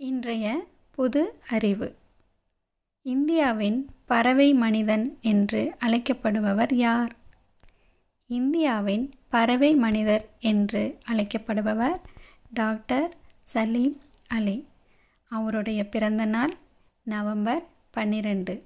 இன்றைய புது அறிவு. இந்தியாவின் பறவை மனிதன் என்று அழைக்கப்படுபவர் யார்? இந்தியாவின் பறவை மனிதர் என்று அழைக்கப்படுபவர் டாக்டர் சலீம் அலி. அவருடைய பிறந்த நாள் நவம்பர் பன்னிரெண்டு.